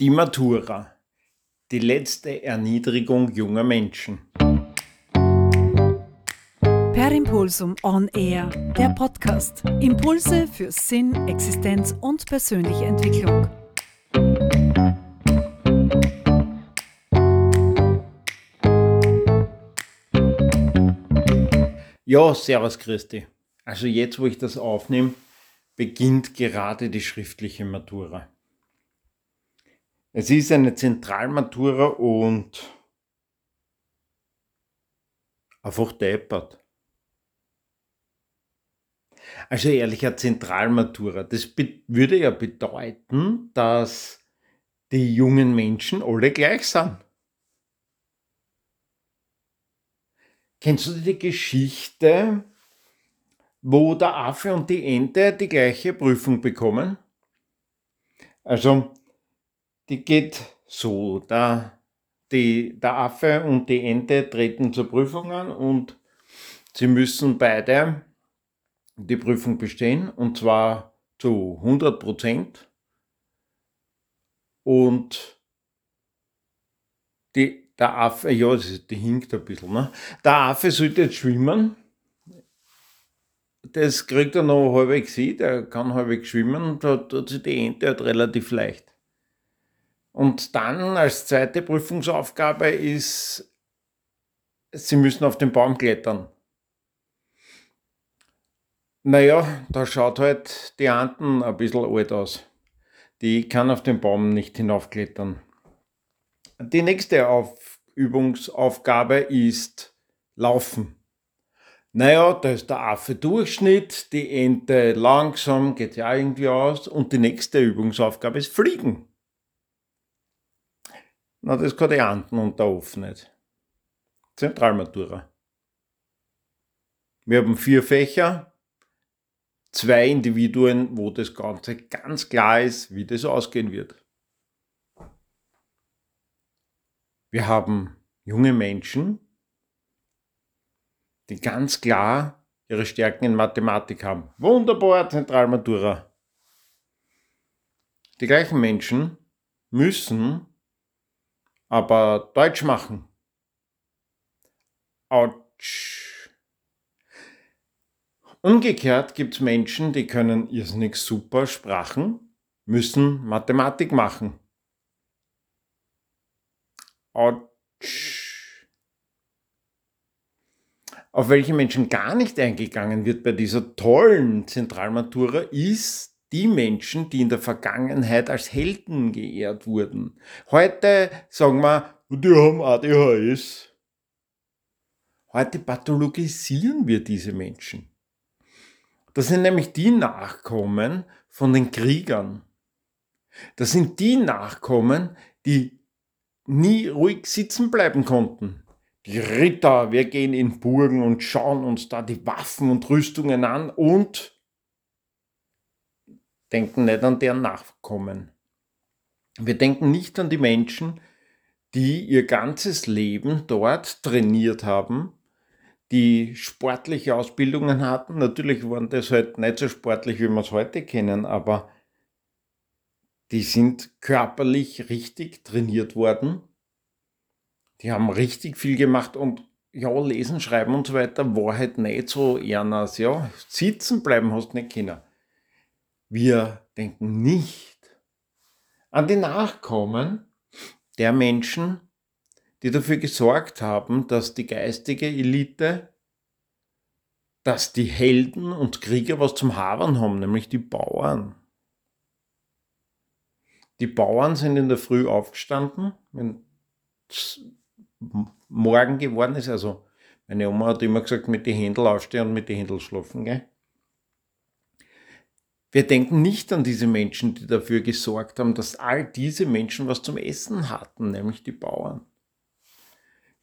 Die Matura. Die letzte Erniedrigung junger Menschen. Per Impulsum On Air, der Podcast. Impulse für Sinn, Existenz und persönliche Entwicklung. Ja, Servus Christi. Also jetzt, wo ich das aufnehme, beginnt gerade die schriftliche Matura. Es ist eine Zentralmatura und einfach deppert. Also ehrlicher Zentralmatura, das würde ja bedeuten, dass die jungen Menschen alle gleich sind. Kennst du die Geschichte, wo der Affe und die Ente die gleiche Prüfung bekommen? Also, die geht so, der, die, der Affe und die Ente treten zur Prüfung an und sie müssen beide die Prüfung bestehen und zwar zu 100 Prozent. Und die, der Affe, ja, die hinkt ein bisschen, ne? Der Affe sollte jetzt schwimmen. Das kriegt er noch halbwegs hin, der kann halbwegs schwimmen, da tut sich die Ente halt relativ leicht. Und dann als zweite Prüfungsaufgabe ist, Sie müssen auf den Baum klettern. Naja, da schaut halt die Anten ein bisschen alt aus. Die kann auf den Baum nicht hinaufklettern. Die nächste auf Übungsaufgabe ist Laufen. Naja, da ist der Affe Durchschnitt, die Ente langsam, geht ja irgendwie aus und die nächste Übungsaufgabe ist Fliegen. Na, das kann die Anden und der Off nicht. Zentralmatura. Wir haben vier Fächer, zwei Individuen, wo das Ganze ganz klar ist, wie das ausgehen wird. Wir haben junge Menschen, die ganz klar ihre Stärken in Mathematik haben. Wunderbar, Zentralmatura. Die gleichen Menschen müssen aber Deutsch machen. Autsch. Umgekehrt gibt es Menschen, die können irrsinnig super Sprachen, müssen Mathematik machen. Autsch. Auf welche Menschen gar nicht eingegangen wird bei dieser tollen Zentralmatura ist die Menschen, die in der Vergangenheit als Helden geehrt wurden. Heute sagen wir, die haben ADHS. Heute pathologisieren wir diese Menschen. Das sind nämlich die Nachkommen von den Kriegern. Das sind die Nachkommen, die nie ruhig sitzen bleiben konnten. Die Ritter, wir gehen in Burgen und schauen uns da die Waffen und Rüstungen an und denken nicht an deren Nachkommen. Wir denken nicht an die Menschen, die ihr ganzes Leben dort trainiert haben, die sportliche Ausbildungen hatten. Natürlich waren das halt nicht so sportlich, wie wir es heute kennen, aber die sind körperlich richtig trainiert worden. Die haben richtig viel gemacht und ja, lesen, schreiben und so weiter war halt nicht so ernst. Ja, sitzen bleiben hast du nicht können. Wir denken nicht an die Nachkommen der Menschen, die dafür gesorgt haben, dass die geistige Elite, dass die Helden und Krieger was zum Havern haben, nämlich die Bauern. Die Bauern sind in der Früh aufgestanden, wenn es morgen geworden ist. Also meine Oma hat immer gesagt, mit den Händel aufstehen und mit den Händel schlafen. Gell? Wir denken nicht an diese Menschen, die dafür gesorgt haben, dass all diese Menschen was zum Essen hatten, nämlich die Bauern.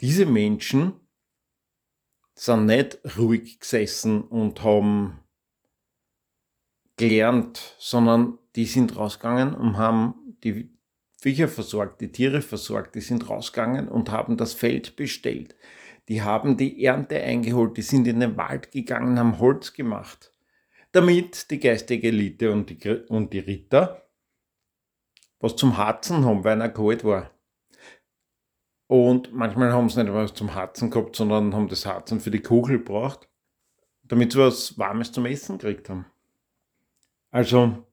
Diese Menschen sind nicht ruhig gesessen und haben gelernt, sondern die sind rausgegangen und haben die Viecher versorgt, die Tiere versorgt, die sind rausgegangen und haben das Feld bestellt. Die haben die Ernte eingeholt, die sind in den Wald gegangen, haben Holz gemacht damit die geistige Elite und die, und die Ritter was zum Harzen haben, weil er kalt war. Und manchmal haben sie nicht was zum Harzen gehabt, sondern haben das Harzen für die Kugel gebraucht, damit sie was Warmes zum Essen gekriegt haben. Also,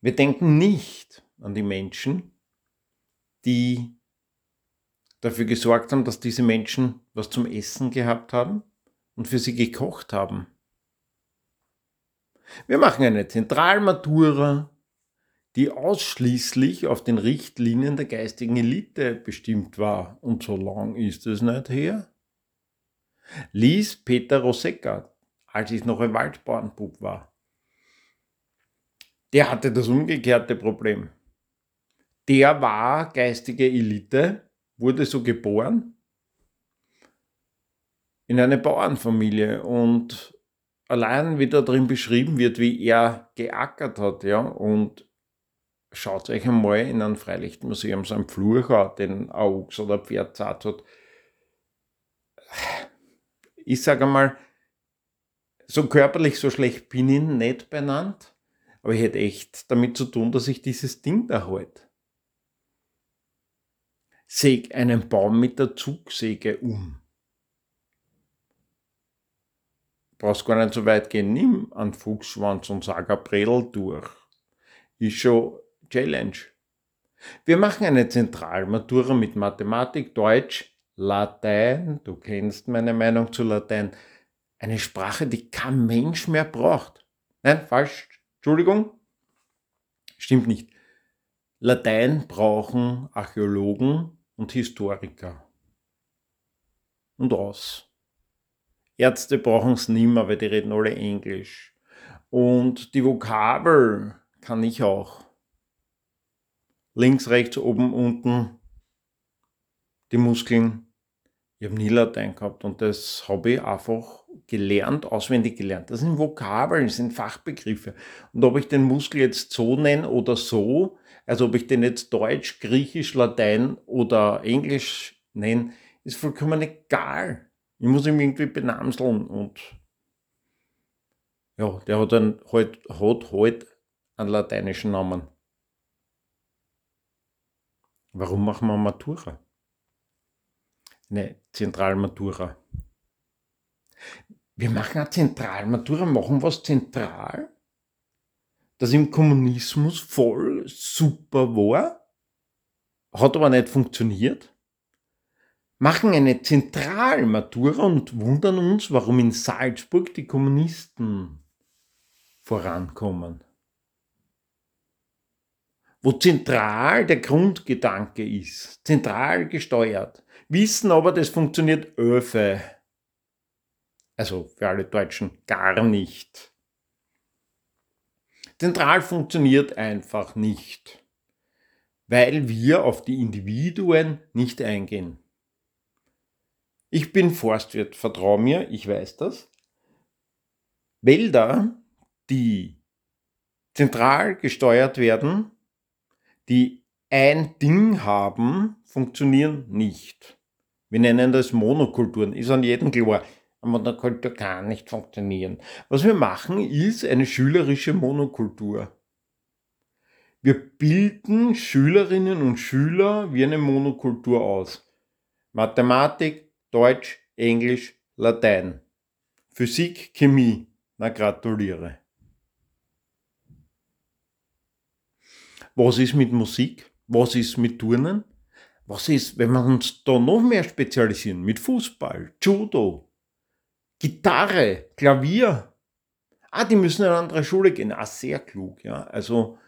wir denken nicht an die Menschen, die dafür gesorgt haben, dass diese Menschen was zum Essen gehabt haben und für sie gekocht haben. Wir machen eine Zentralmatura, die ausschließlich auf den Richtlinien der geistigen Elite bestimmt war. Und so lang ist es nicht her. Lies Peter Rosecka, als ich noch ein Waldbauernbub war. Der hatte das umgekehrte Problem. Der war geistige Elite, wurde so geboren in eine Bauernfamilie und allein wie da drin beschrieben wird, wie er geackert hat, ja, und schaut euch einmal in einem Freilichtmuseum so einen Flur den ein Ochs oder ein Pferd zart hat. Ich sage einmal, so körperlich, so schlecht bin ich nicht benannt, aber ich hätte echt damit zu tun, dass ich dieses Ding da halte. Säg einen Baum mit der Zugsäge um. Brauchst gar nicht so weit gehen, nimm einen Fuchsschwanz und sag ein Bredel durch. Ist schon Challenge. Wir machen eine Zentralmatura mit Mathematik, Deutsch, Latein. Du kennst meine Meinung zu Latein. Eine Sprache, die kein Mensch mehr braucht. Nein, falsch. Entschuldigung. Stimmt nicht. Latein brauchen Archäologen und Historiker. Und aus. Ärzte brauchen es nimmer, weil die reden alle Englisch. Und die Vokabel kann ich auch links, rechts, oben, unten die Muskeln. Ich habe nie Latein gehabt und das habe ich einfach gelernt, auswendig gelernt. Das sind Vokabeln, das sind Fachbegriffe. Und ob ich den Muskel jetzt so nenne oder so, also ob ich den jetzt Deutsch, Griechisch, Latein oder Englisch nenne, ist vollkommen egal. Ich muss ihn irgendwie benamseln und ja, der hat, dann halt, hat halt einen lateinischen Namen. Warum machen wir Matura? Eine Zentralmatura. Wir machen eine Zentralmatura, machen was zentral, das im Kommunismus voll super war, hat aber nicht funktioniert. Machen eine Zentralmatura und wundern uns, warum in Salzburg die Kommunisten vorankommen wo zentral der Grundgedanke ist, zentral gesteuert, wissen aber, das funktioniert öfe. Also für alle Deutschen gar nicht. Zentral funktioniert einfach nicht, weil wir auf die Individuen nicht eingehen. Ich bin Forstwirt, vertrau mir, ich weiß das. Wälder, die zentral gesteuert werden, die ein Ding haben, funktionieren nicht. Wir nennen das Monokulturen, ist an jedem klar. Eine Monokultur kann nicht funktionieren. Was wir machen, ist eine schülerische Monokultur. Wir bilden Schülerinnen und Schüler wie eine Monokultur aus. Mathematik, Deutsch, Englisch, Latein. Physik, Chemie. Na gratuliere. Was ist mit Musik? Was ist mit Turnen? Was ist, wenn wir uns da noch mehr spezialisieren? Mit Fußball, Judo, Gitarre, Klavier. Ah, die müssen in eine andere Schule gehen. Ah, sehr klug, ja. Also,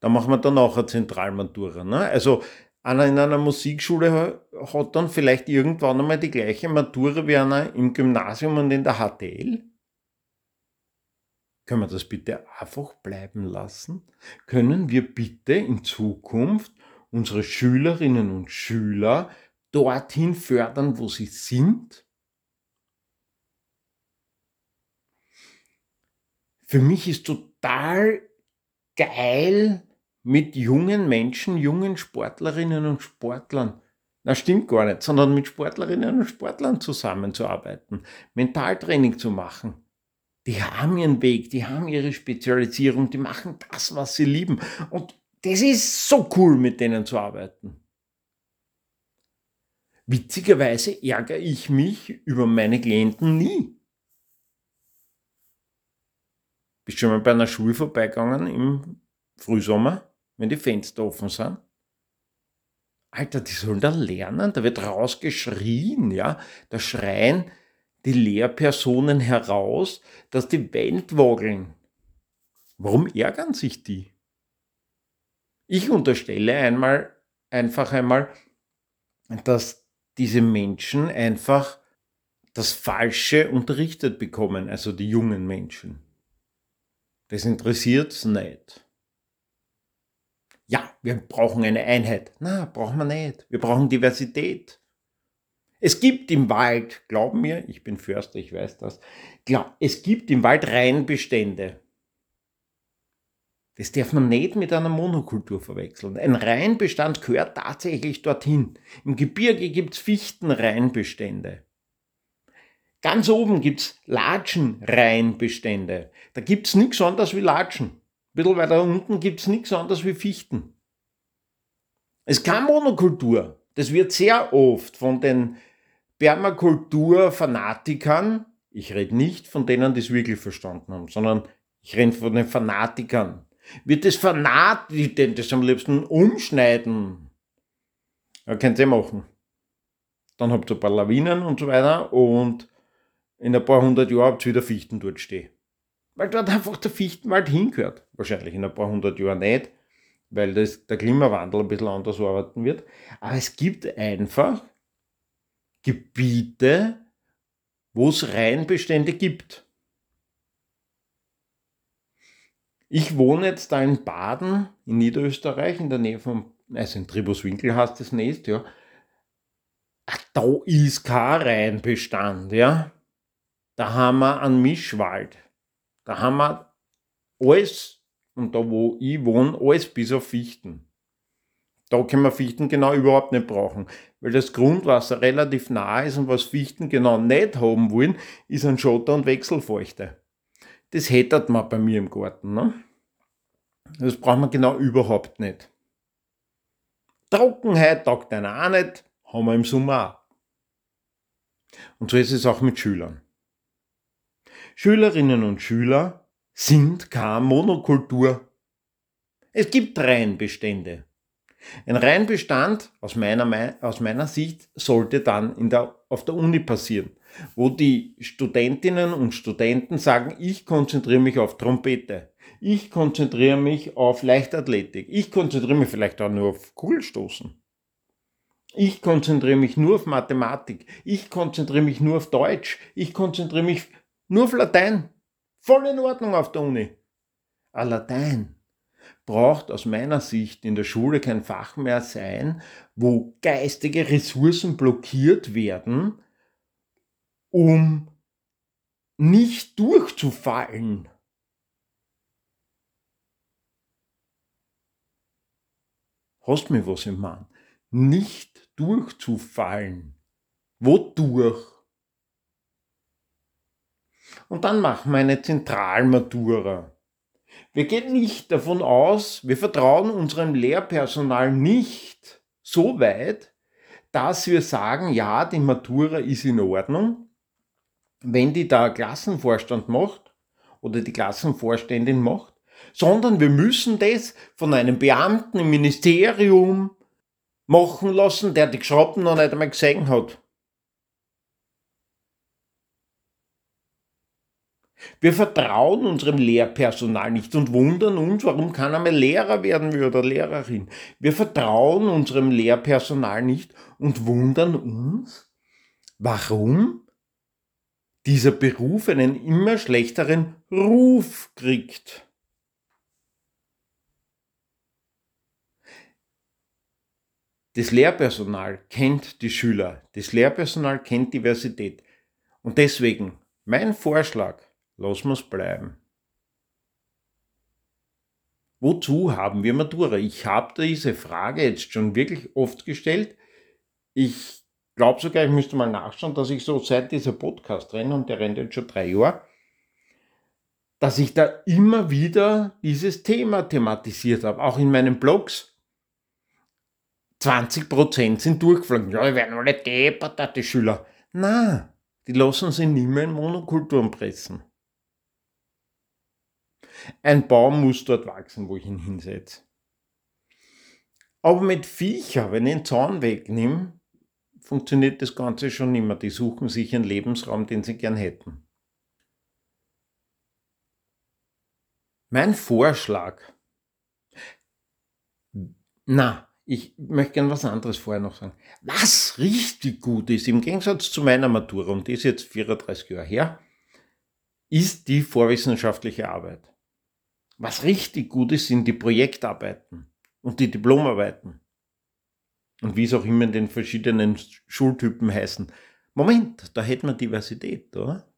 da machen wir dann auch eine Zentralmatura. Ne? Also, einer in einer Musikschule hat dann vielleicht irgendwann einmal die gleiche Matura wie einer im Gymnasium und in der HTL. Können wir das bitte einfach bleiben lassen? Können wir bitte in Zukunft unsere Schülerinnen und Schüler dorthin fördern, wo sie sind? Für mich ist total geil, mit jungen Menschen, jungen Sportlerinnen und Sportlern, na stimmt gar nicht, sondern mit Sportlerinnen und Sportlern zusammenzuarbeiten, Mentaltraining zu machen die haben ihren Weg, die haben ihre Spezialisierung, die machen das, was sie lieben. Und Das ist so cool, mit denen zu arbeiten. Witzigerweise ärgere ich mich über meine Klienten nie. Bist schon mal bei einer Schule vorbeigegangen im Frühsommer, wenn die Fenster offen sind? Alter, die sollen da lernen, da wird rausgeschrien, ja. Da schreien die Lehrpersonen heraus, dass die Welt wogeln. Warum ärgern sich die? Ich unterstelle einmal, einfach einmal, dass diese Menschen einfach das Falsche unterrichtet bekommen, also die jungen Menschen. Das interessiert nicht. Ja, wir brauchen eine Einheit. Na, brauchen wir nicht. Wir brauchen Diversität. Es gibt im Wald, glaub mir, ich bin Förster, ich weiß das, klar, es gibt im Wald Reinbestände. Das darf man nicht mit einer Monokultur verwechseln. Ein Reinbestand gehört tatsächlich dorthin. Im Gebirge gibt es Fichtenreinbestände. Ganz oben gibt es Latschenreinbestände. Da gibt es nichts anderes wie Latschen. Bisschen weiter unten gibt es nichts anderes wie Fichten. Es keine Monokultur. Das wird sehr oft von den Permakultur-Fanatikern, ich rede nicht von denen, die es wirklich verstanden haben, sondern ich rede von den Fanatikern, wird das Fanat, die das am liebsten umschneiden. Ja, könnt ihr machen. Dann habt ihr ein paar Lawinen und so weiter und in ein paar hundert Jahren habt ihr wieder Fichten dort stehen. Weil dort einfach der Fichtenwald hingehört. Wahrscheinlich in ein paar hundert Jahren nicht, weil das, der Klimawandel ein bisschen anders arbeiten wird. Aber es gibt einfach Gebiete, wo es Reinbestände gibt. Ich wohne jetzt da in Baden, in Niederösterreich, in der Nähe von, also in Tribuswinkel heißt das nächst, ja. Da ist kein Reinbestand, ja. Da haben wir einen Mischwald. Da haben wir alles, und da wo ich wohne, alles bis auf Fichten. Da können wir Fichten genau überhaupt nicht brauchen, weil das Grundwasser relativ nah ist und was Fichten genau nicht haben wollen, ist ein Schotter und Wechselfeuchte das hättet man bei mir im Garten. Ne? Das braucht man genau überhaupt nicht. Trockenheit taugt einer auch nicht, haben wir im Sommer auch. Und so ist es auch mit Schülern. Schülerinnen und Schüler sind keine Monokultur. Es gibt Reihenbestände. Ein Reihenbestand aus meiner, aus meiner Sicht sollte dann der, auf der Uni passieren wo die Studentinnen und Studenten sagen, ich konzentriere mich auf Trompete, ich konzentriere mich auf Leichtathletik, ich konzentriere mich vielleicht auch nur auf Kugelstoßen. Ich konzentriere mich nur auf Mathematik, ich konzentriere mich nur auf Deutsch, ich konzentriere mich nur auf Latein. Voll in Ordnung auf der Uni. Aber Latein braucht aus meiner Sicht in der Schule kein Fach mehr sein, wo geistige Ressourcen blockiert werden, um nicht durchzufallen. Hast mir was im Mann? Nicht durchzufallen. Wodurch? Und dann machen wir eine Zentralmatura. Wir gehen nicht davon aus, wir vertrauen unserem Lehrpersonal nicht so weit, dass wir sagen, ja, die Matura ist in Ordnung, wenn die da Klassenvorstand macht oder die Klassenvorständin macht, sondern wir müssen das von einem Beamten im Ministerium machen lassen, der die Geschrauben noch nicht einmal gesehen hat. Wir vertrauen unserem Lehrpersonal nicht und wundern uns, warum keiner mehr Lehrer werden will oder Lehrerin. Wir vertrauen unserem Lehrpersonal nicht und wundern uns, warum dieser Beruf einen immer schlechteren Ruf kriegt. Das Lehrpersonal kennt die Schüler, das Lehrpersonal kennt Diversität. Und deswegen mein Vorschlag, lassen wir es bleiben. Wozu haben wir Matura? Ich habe diese Frage jetzt schon wirklich oft gestellt. Ich glaube sogar, ich müsste mal nachschauen, dass ich so seit dieser Podcast renne, und der rennt jetzt schon drei Jahre, dass ich da immer wieder dieses Thema thematisiert habe, auch in meinen Blogs. 20% sind durchgeflogen. Ja, die werden alle deppert, die Schüler. Na, die lassen sich nicht mehr in Monokulturen pressen. Ein Baum muss dort wachsen, wo ich ihn hinsetze. Aber mit Viecher, wenn ich den Zaun wegnehme, funktioniert das Ganze schon mehr. Die suchen sich einen Lebensraum, den sie gern hätten. Mein Vorschlag. Na, ich möchte gern was anderes vorher noch sagen. Was richtig gut ist, im Gegensatz zu meiner Matura, und die ist jetzt 34 Jahre her, ist die vorwissenschaftliche Arbeit. Was richtig gut ist, sind die Projektarbeiten und die Diplomarbeiten. Und wie es auch immer in den verschiedenen Schultypen heißen. Moment, da hätten wir Diversität, oder?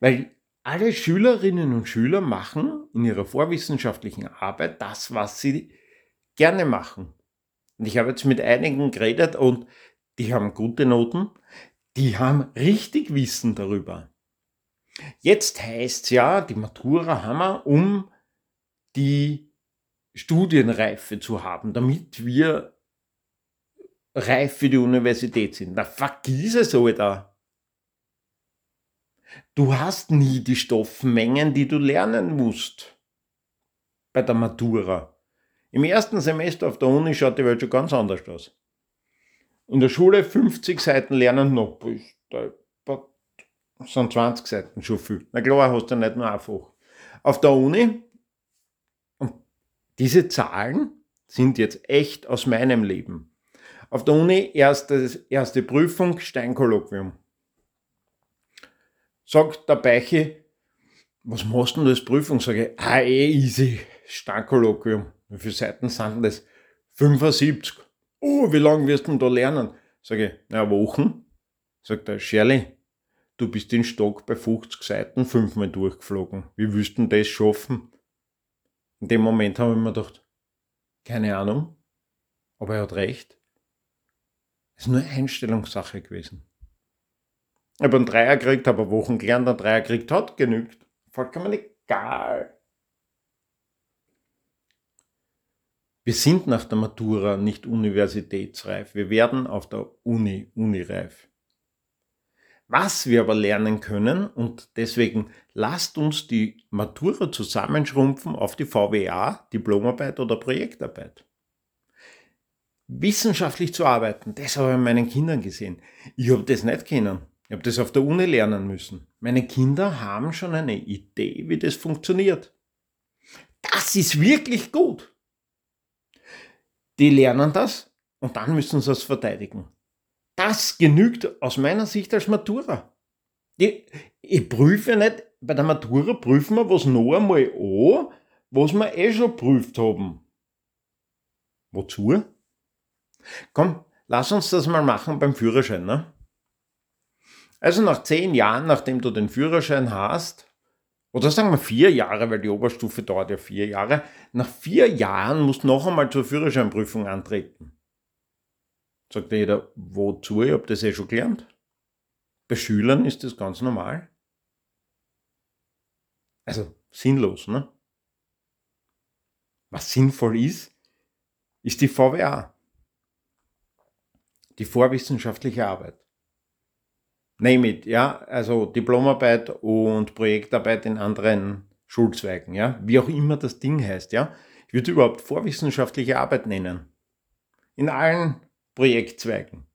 Weil alle Schülerinnen und Schüler machen in ihrer vorwissenschaftlichen Arbeit das, was sie gerne machen. Und ich habe jetzt mit einigen geredet und die haben gute Noten, die haben richtig Wissen darüber. Jetzt heißt es ja, die Matura haben wir, um die Studienreife zu haben, damit wir reif für die Universität sind. Na, vergiss es, Alter. Du hast nie die Stoffmengen, die du lernen musst bei der Matura. Im ersten Semester auf der Uni schaut die Welt schon ganz anders aus. In der Schule 50 Seiten lernen noch, das sind 20 Seiten schon viel. Na klar, hast du nicht nur einfach. Auf der Uni, und diese Zahlen sind jetzt echt aus meinem Leben. Auf der Uni erste, erste Prüfung, Steinkolloquium. Sagt der Beiche, was machst du denn das Prüfung? Sage ich, ah, eh easy, Steinkolloquium. Wie viele Seiten sind das? 75. Oh, wie lange wirst du denn da lernen? Sage ich, na, Wochen. Sagt er, Shirley, du bist den Stock bei 50 Seiten fünfmal durchgeflogen. Wie willst du das schaffen? In dem Moment habe ich mir gedacht, keine Ahnung, aber er hat recht. Es ist nur eine Einstellungssache gewesen. Ich habe einen Dreier gekriegt, habe Wochen gelernt, einen Dreier gekriegt, hat genügt. Vollkommen egal. Wir sind nach der Matura nicht universitätsreif. Wir werden auf der Uni unireif. Was wir aber lernen können, und deswegen lasst uns die Matura zusammenschrumpfen auf die VWA, Diplomarbeit oder Projektarbeit. Wissenschaftlich zu arbeiten, das habe ich meinen Kindern gesehen. Ich habe das nicht kennen. Ich habe das auf der Uni lernen müssen. Meine Kinder haben schon eine Idee, wie das funktioniert. Das ist wirklich gut. Die lernen das und dann müssen sie es verteidigen. Das genügt aus meiner Sicht als Matura. Ich, ich prüfe nicht, bei der Matura prüfen wir was noch einmal an, was wir eh schon prüft haben. Wozu? Komm, lass uns das mal machen beim Führerschein. Ne? Also nach zehn Jahren, nachdem du den Führerschein hast, oder sagen wir vier Jahre, weil die Oberstufe dauert ja vier Jahre, nach vier Jahren musst du noch einmal zur Führerscheinprüfung antreten. Sagt jeder, wozu? Ich habe das eh schon gelernt. Bei Schülern ist das ganz normal. Also sinnlos, ne? Was sinnvoll ist, ist die VWA. Die vorwissenschaftliche Arbeit. Name it, ja, also Diplomarbeit und Projektarbeit in anderen Schulzweigen, ja, wie auch immer das Ding heißt, ja. Ich würde überhaupt vorwissenschaftliche Arbeit nennen. In allen Projektzweigen.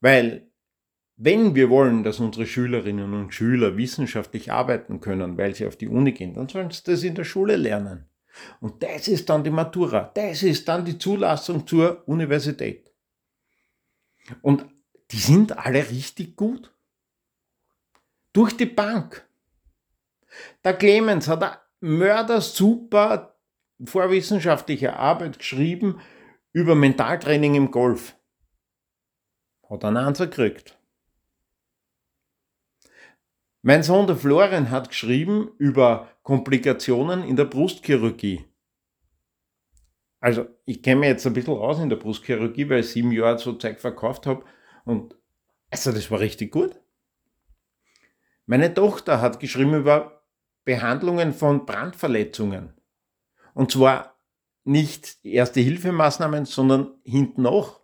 Weil wenn wir wollen, dass unsere Schülerinnen und Schüler wissenschaftlich arbeiten können, weil sie auf die Uni gehen, dann sollen sie das in der Schule lernen. Und das ist dann die Matura. Das ist dann die Zulassung zur Universität. Und die sind alle richtig gut. Durch die Bank. Der Clemens hat eine mördersuper vorwissenschaftliche Arbeit geschrieben über Mentaltraining im Golf. Hat einen Answer gekriegt. Mein Sohn der Florian hat geschrieben über Komplikationen in der Brustchirurgie. Also, ich kenne mich jetzt ein bisschen aus in der Brustchirurgie, weil ich sieben Jahre so Zeug verkauft habe. Und also, das war richtig gut. Meine Tochter hat geschrieben über Behandlungen von Brandverletzungen. Und zwar nicht erste Hilfemaßnahmen, sondern hinten noch.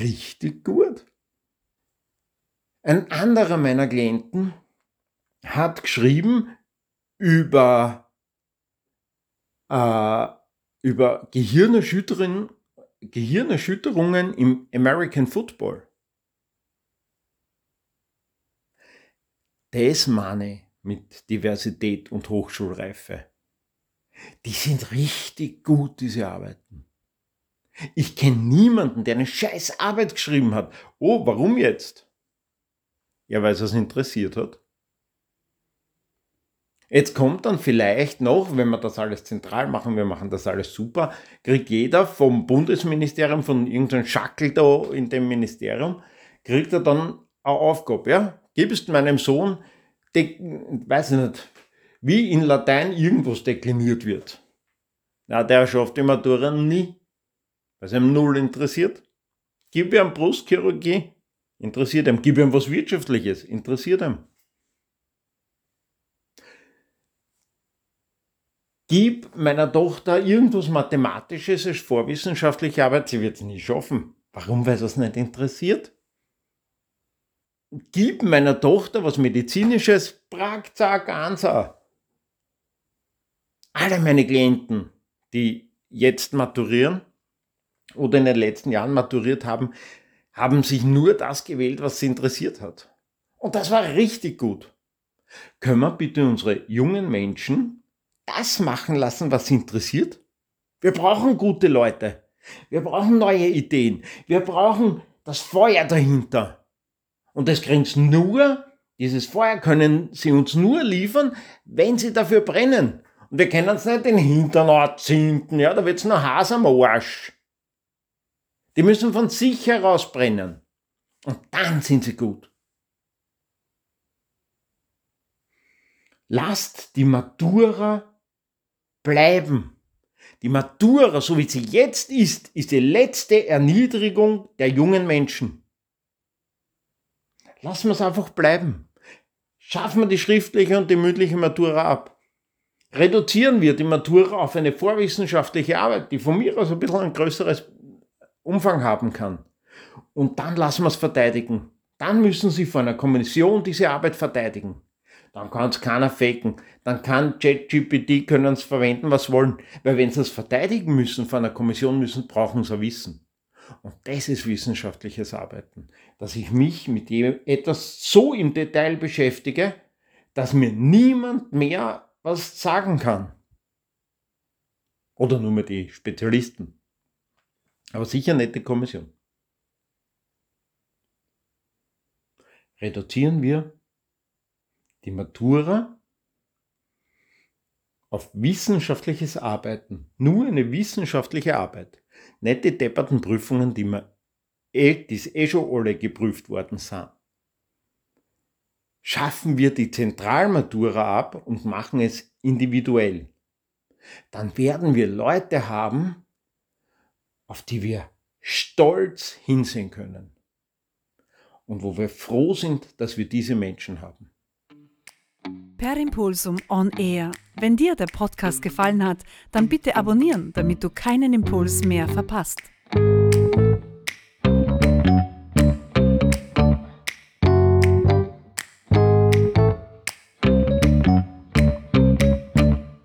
Richtig gut. Ein anderer meiner Klienten hat geschrieben über, äh, über Gehirnerschütterungen, Gehirnerschütterungen im American Football. Das meine mit Diversität und Hochschulreife. Die sind richtig gut, diese Arbeiten. Ich kenne niemanden, der eine scheiß Arbeit geschrieben hat. Oh, warum jetzt? Ja, weil es es interessiert hat. Jetzt kommt dann vielleicht noch, wenn wir das alles zentral machen, wir machen das alles super, kriegt jeder vom Bundesministerium, von irgendeinem Schackel da in dem Ministerium, kriegt er dann eine Aufgabe, ja? Gibst meinem Sohn, weiß ich nicht, wie in Latein irgendwas dekliniert wird. Na, der schafft die Matura nie, weil es ihm null interessiert. Gib ihm Brustchirurgie, interessiert ihm. Gib ihm was Wirtschaftliches, interessiert ihm. Gib meiner Tochter irgendwas Mathematisches als vorwissenschaftliche Arbeit, sie wird es nie schaffen. Warum? Weil es nicht interessiert. Gib meiner Tochter was Medizinisches, prag, zack, ansa. Alle meine Klienten, die jetzt maturieren oder in den letzten Jahren maturiert haben, haben sich nur das gewählt, was sie interessiert hat. Und das war richtig gut. Können wir bitte unsere jungen Menschen das machen lassen, was sie interessiert? Wir brauchen gute Leute. Wir brauchen neue Ideen. Wir brauchen das Feuer dahinter. Und das kriegen sie nur, dieses Feuer können sie uns nur liefern, wenn sie dafür brennen. Und wir können es nicht den Hintern anzünden, ja, da wird's noch Has am Arsch. Die müssen von sich heraus brennen. Und dann sind sie gut. Lasst die Matura bleiben. Die Matura, so wie sie jetzt ist, ist die letzte Erniedrigung der jungen Menschen. Lassen wir es einfach bleiben. Schaffen wir die schriftliche und die mündliche Matura ab. Reduzieren wir die Matura auf eine vorwissenschaftliche Arbeit, die von mir aus ein bisschen ein größeres Umfang haben kann. Und dann lassen wir es verteidigen. Dann müssen Sie vor einer Kommission diese Arbeit verteidigen. Dann kann es keiner faken. Dann kann ChatGPT können es verwenden, was wollen. Weil wenn sie es verteidigen müssen von einer Kommission müssen, brauchen sie Wissen. Und das ist wissenschaftliches Arbeiten. Dass ich mich mit etwas so im Detail beschäftige, dass mir niemand mehr was sagen kann. Oder nur mehr die Spezialisten. Aber sicher nicht die Kommission. Reduzieren wir die Matura auf wissenschaftliches Arbeiten. Nur eine wissenschaftliche Arbeit. Nicht die depperten Prüfungen, die, man eh, die eh schon alle geprüft worden sind. Schaffen wir die Zentralmatura ab und machen es individuell. Dann werden wir Leute haben, auf die wir stolz hinsehen können. Und wo wir froh sind, dass wir diese Menschen haben. Per Impulsum On Air. Wenn dir der Podcast gefallen hat, dann bitte abonnieren, damit du keinen Impuls mehr verpasst.